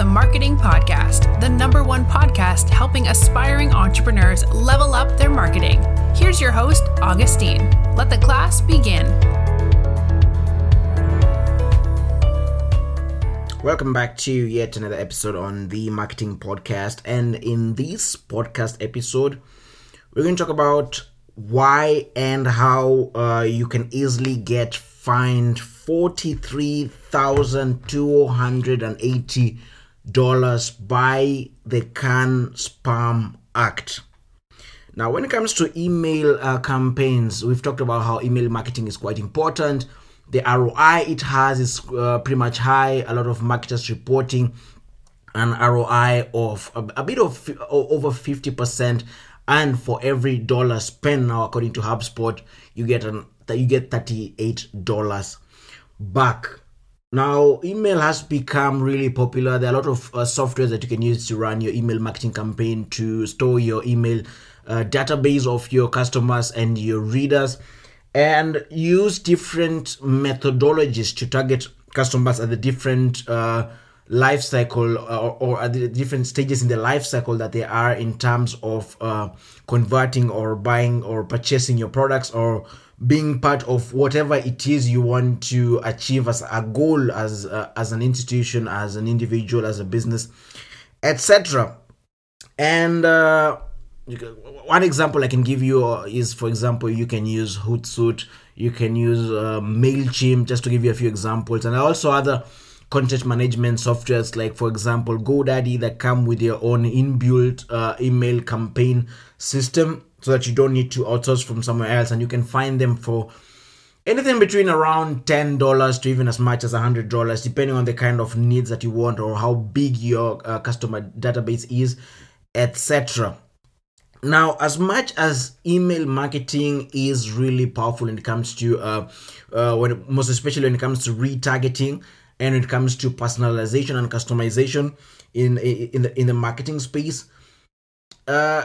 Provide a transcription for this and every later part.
the Marketing Podcast, the number one podcast helping aspiring entrepreneurs level up their marketing. Here's your host, Augustine. Let the class begin. Welcome back to yet another episode on the Marketing Podcast. And in this podcast episode, we're going to talk about why and how uh, you can easily get fined $43,280 by the CAN Spam Act. Now, when it comes to email uh, campaigns, we've talked about how email marketing is quite important. The ROI it has is uh, pretty much high. A lot of marketers reporting an ROI of a, a bit of over 50% and for every dollar spent now according to HubSpot you get an you get $38 back now email has become really popular. There are a lot of uh, softwares that you can use to run your email marketing campaign to store your email uh, database of your customers and your readers and use different methodologies to target customers at the different uh, life cycle or, uh, or, at the different stages in the life cycle that they are in terms of uh, converting or buying or purchasing your products or being part of whatever it is you want to achieve as a goal as uh, as an institution as an individual as a business etc and uh, one example I can give you uh, is, for example, you can use Hootsuite, you can use uh, Mailchimp, just to give you a few examples, and also other content management softwares like for example godaddy that come with their own inbuilt uh, email campaign system so that you don't need to outsource from somewhere else and you can find them for anything between around $10 to even as much as $100 depending on the kind of needs that you want or how big your uh, customer database is etc now as much as email marketing is really powerful when it comes to uh, uh, when most especially when it comes to retargeting and when it comes to personalization and customization in in the in the marketing space uh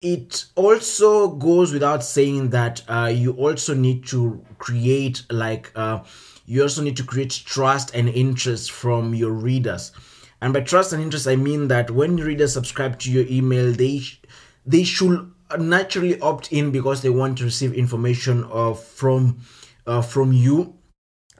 it also goes without saying that uh, you also need to create like uh, you also need to create trust and interest from your readers. And by trust and interest i mean that when readers subscribe to your email they sh- they should naturally opt in because they want to receive information uh, from uh, from you.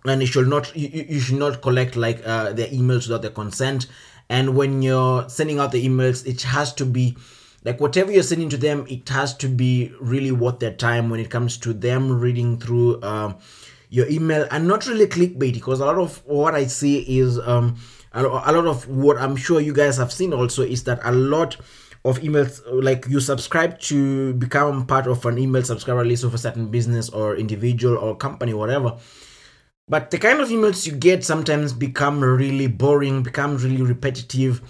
And you should not you, you should not collect like uh, their emails without their consent. And when you're sending out the emails it has to be like whatever you're sending to them it has to be really worth their time when it comes to them reading through um, your email and not really clickbait because a lot of what i see is um, a lot of what i'm sure you guys have seen also is that a lot of emails like you subscribe to become part of an email subscriber list of a certain business or individual or company whatever but the kind of emails you get sometimes become really boring, become really repetitive.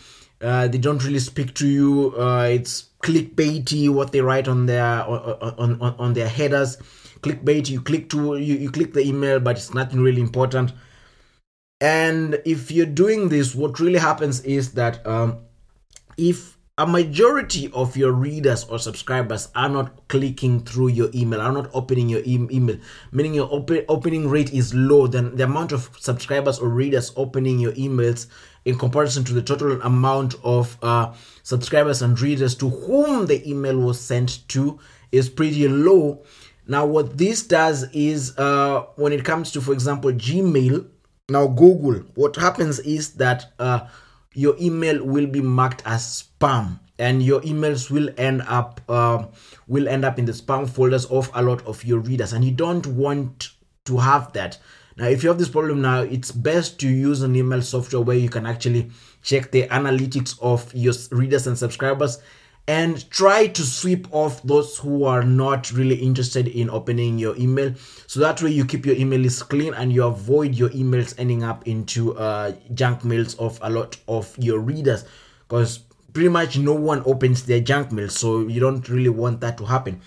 Uh, they don't really speak to you. Uh, it's clickbaity what they write on their on, on, on their headers. Clickbait. You click to you, you click the email, but it's nothing really important. And if you're doing this, what really happens is that um, if a majority of your readers or subscribers are not clicking through your email, are not opening your e- email, meaning your op- opening rate is low, then the amount of subscribers or readers opening your emails in comparison to the total amount of uh, subscribers and readers to whom the email was sent to is pretty low. Now, what this does is uh, when it comes to, for example, Gmail, now Google, what happens is that uh, your email will be marked as spam and your emails will end up uh, will end up in the spam folders of a lot of your readers. And you don't want to have that. Now if you have this problem now it's best to use an email software where you can actually check the analytics of your readers and subscribers and try to sweep off those who are not really interested in opening your email so that way you keep your email list clean and you avoid your emails ending up into uh, junk mails of a lot of your readers. Because pretty much no one opens their junk mail so you don't really want that to happen.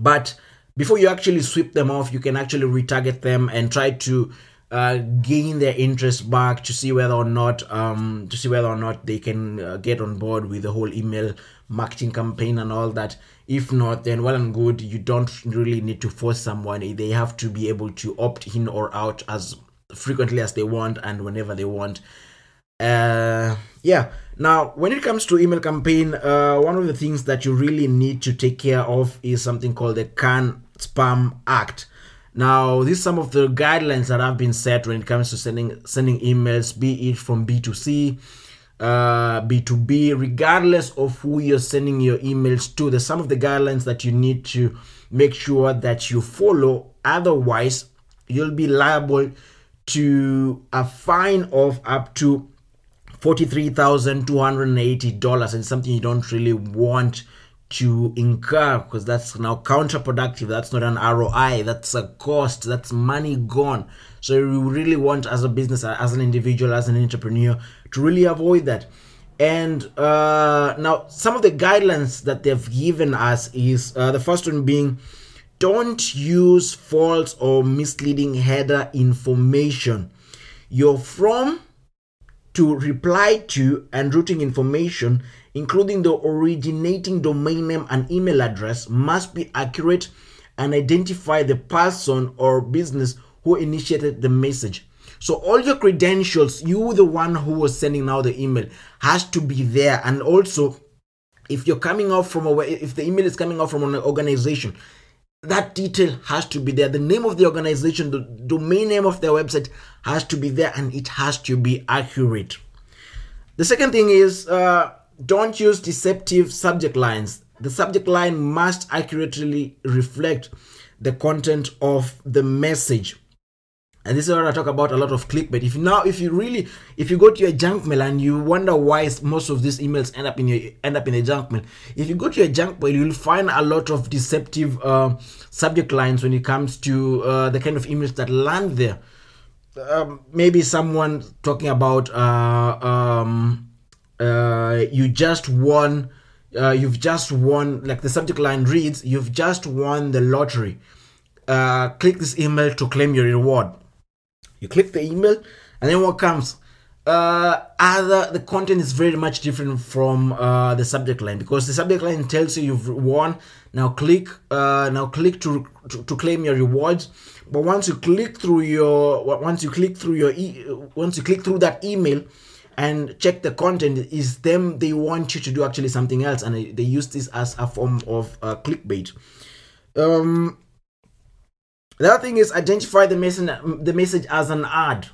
But before you actually sweep them off you can actually retarget them and try to uh, gain their interest back to see whether or not um, to see whether or not they can uh, get on board with the whole email marketing campaign and all that if not then well and good you don't really need to force someone they have to be able to opt in or out as frequently as they want and whenever they want Uh, yeah. Now, when it comes to email campaign, uh, one of the things that you really need to take care of is something called the CAN Spam Act. Now, these some of the guidelines that have been set when it comes to sending sending emails, be it from B2C, uh, B2B, regardless of who you're sending your emails to. There's some of the guidelines that you need to make sure that you follow. Otherwise, you'll be liable to a fine of up to $43,280 and something you don't really want to incur because that's now counterproductive. That's not an ROI, that's a cost, that's money gone. So you really want, as a business, as an individual, as an entrepreneur, to really avoid that. And uh, now, some of the guidelines that they've given us is uh, the first one being don't use false or misleading header information. You're from to reply to and routing information, including the originating domain name and email address, must be accurate and identify the person or business who initiated the message. So all your credentials, you the one who was sending now the email, has to be there. And also, if you're coming off from a if the email is coming off from an organization, that detail has to be there. The name of the organization, the domain name of their website has to be there, and it has to be accurate. The second thing is uh, don't use deceptive subject lines. The subject line must accurately reflect the content of the message and this is what I talk about a lot of clickbait. If now, if you really, if you go to your junk mail and you wonder why most of these emails end up in your end up in a junk mail, if you go to your junk mail, you'll find a lot of deceptive uh, subject lines when it comes to uh, the kind of emails that land there. Um, maybe someone talking about uh, um, uh, you just won. Uh, you've just won, like the subject line reads, you've just won the lottery. Uh, click this email to claim your reward you click the email, and then what comes? Uh, other the content is very much different from uh, the subject line because the subject line tells you you've won. Now click, uh, now click to, to, to claim your rewards. But once you click through your once you click through your e- once you click through that email and check the content is them they want you to do actually something else and they use this as a form of uh, clickbait. Um, the other thing is identify the message, the message as an ad.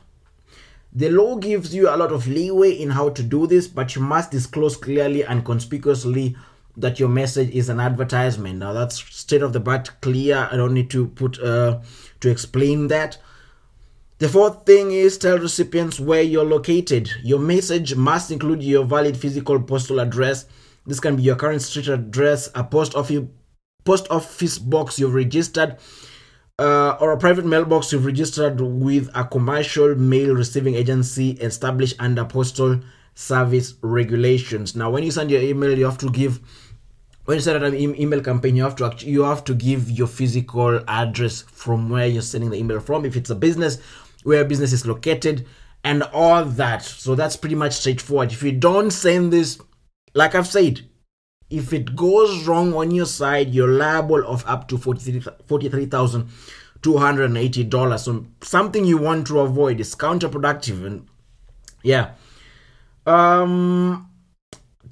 The law gives you a lot of leeway in how to do this, but you must disclose clearly and conspicuously that your message is an advertisement. Now that's straight off the bat clear. I don't need to put uh, to explain that. The fourth thing is tell recipients where you're located. Your message must include your valid physical postal address. This can be your current street address, a post office post office box you've registered, uh, or a private mailbox you've registered with a commercial mail receiving agency established under postal service regulations. Now, when you send your email, you have to give when you set an email campaign, you have to you have to give your physical address from where you're sending the email from. If it's a business, where business is located, and all that. So that's pretty much straightforward. If you don't send this, like I've said, if it goes wrong on your side, you're liable of up to $43,280. So something you want to avoid is counterproductive. And yeah. Um,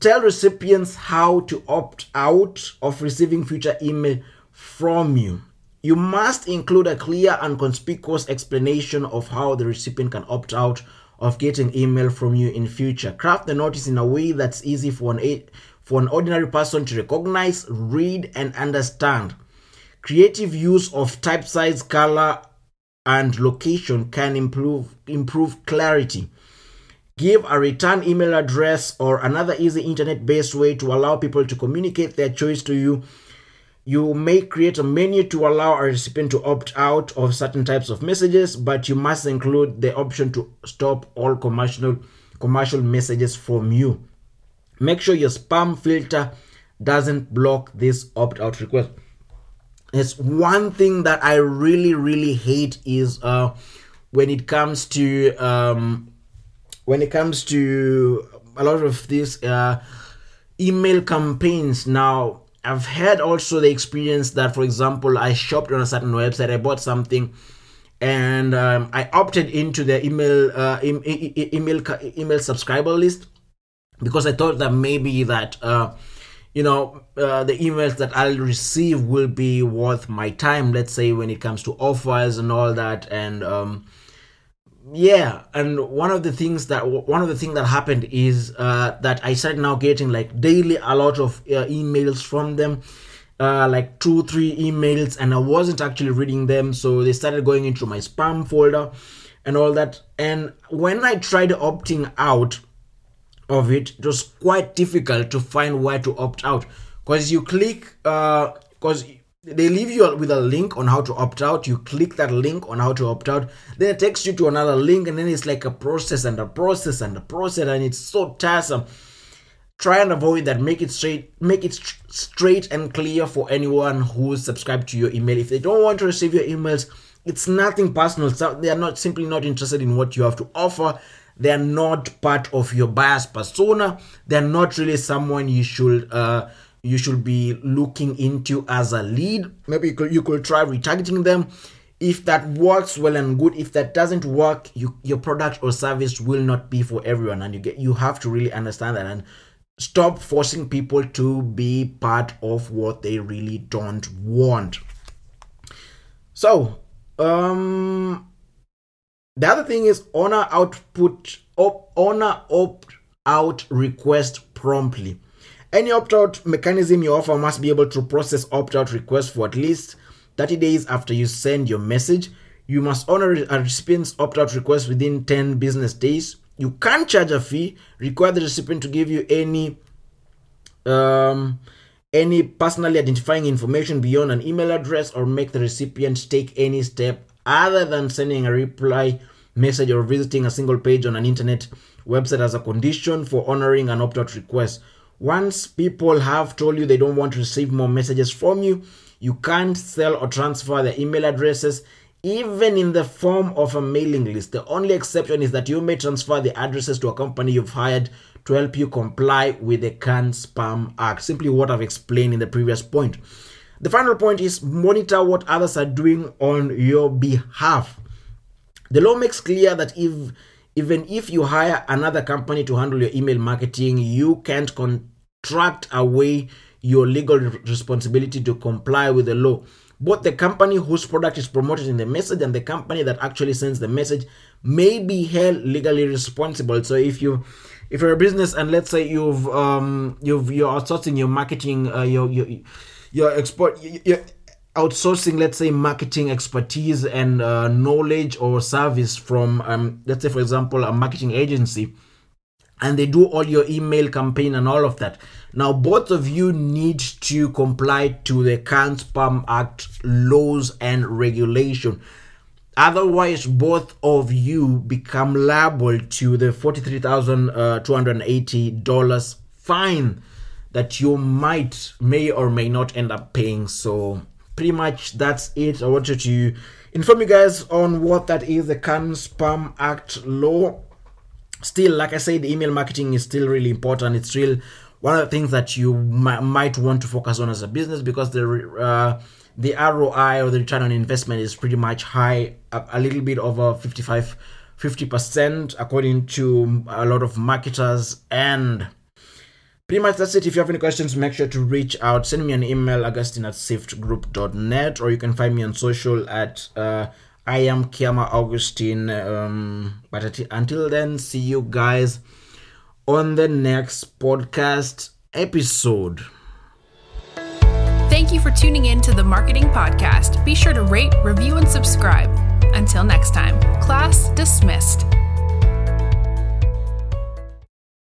tell recipients how to opt out of receiving future email from you. You must include a clear and conspicuous explanation of how the recipient can opt out of getting email from you in future. Craft the notice in a way that's easy for an for an ordinary person to recognize, read, and understand. Creative use of type size, color, and location can improve, improve clarity. Give a return email address or another easy internet based way to allow people to communicate their choice to you. You may create a menu to allow a recipient to opt out of certain types of messages, but you must include the option to stop all commercial commercial messages from you. Make sure your spam filter doesn't block this opt out request. It's one thing that I really, really hate is uh, when it comes to um, when it comes to a lot of these uh, email campaigns. Now, I've had also the experience that, for example, I shopped on a certain website, I bought something, and um, I opted into the email uh, em- e- e- email email subscriber list because I thought that maybe that uh, you know uh, the emails that I'll receive will be worth my time. Let's say when it comes to offers and all that, and um, yeah, and one of the things that one of the things that happened is uh, that I started now getting like daily a lot of uh, emails from them uh, like two, three emails, and I wasn't actually reading them. So they started going into my spam folder and all that. And when I tried opting out of it, it was quite difficult to find where to opt out. Because you click, uh because uh, they leave you with a link on how to opt out. You click that link on how to opt out, then it takes you to another link, and then it's like a process and a process and a process, and it's so tiresome. Try and avoid that. Make it straight make it straight and clear for anyone who's subscribed to your email. If they don't want to receive your emails it's nothing personal. So they are not simply not interested in what you have to offer they are not part of your buyer's persona. They're not really someone you should uh, you should be looking into as a lead. Maybe you could, you could try retargeting them. If that works well and good if that doesn't work you, your product or service will not be for everyone. And you get you have to really understand that and stop forcing people to be part of what they really don't want. So um the other thing is honor output op, honor opt out request promptly. Any opt out mechanism you offer must be able to process opt out requests for at least 30 days after you send your message. You must honor a recipient's opt out request within 10 business days. You can't charge a fee require the recipient to give you any um, any personally identifying information beyond an email address or make the recipient take any step other than sending a reply message or visiting a single page on an internet website as a condition for honoring an opt-out request once people have told you they don't want to receive more messages from you you can't sell or transfer their email addresses even in the form of a mailing list. The only exception is that you may transfer the addresses to a company you've hired to help you comply with the CAN-SPAM Act. Simply what I've explained in the previous point. The final point is monitor what others are doing on your behalf. The law makes clear that if even if you hire another company to handle your email marketing, you can't contract away your legal responsibility to comply with the law both the company whose product is promoted in the message and the company that actually sends the message may be held legally responsible so if you if you're a business and let's say you've um you've you're outsourcing your marketing uh, your your your export your outsourcing let's say marketing expertise and uh, knowledge or service from um let's say for example a marketing agency and they do all your email campaign and all of that. Now, both of you need to comply to the CAN-SPAM Act laws and regulation. Otherwise, both of you become liable to the $43,280 uh, fine that you might, may or may not end up paying. So, pretty much that's it. I wanted to inform you guys on what that is the CAN-SPAM Act law still like i said email marketing is still really important it's still one of the things that you m- might want to focus on as a business because the uh, the ROI or the return on investment is pretty much high a, a little bit over 55 50% according to a lot of marketers and pretty much that's it if you have any questions make sure to reach out send me an email augustine at siftgroup.net or you can find me on social at uh, I am Kiama Augustine. Um, but until then, see you guys on the next podcast episode. Thank you for tuning in to the Marketing Podcast. Be sure to rate, review, and subscribe. Until next time, class dismissed.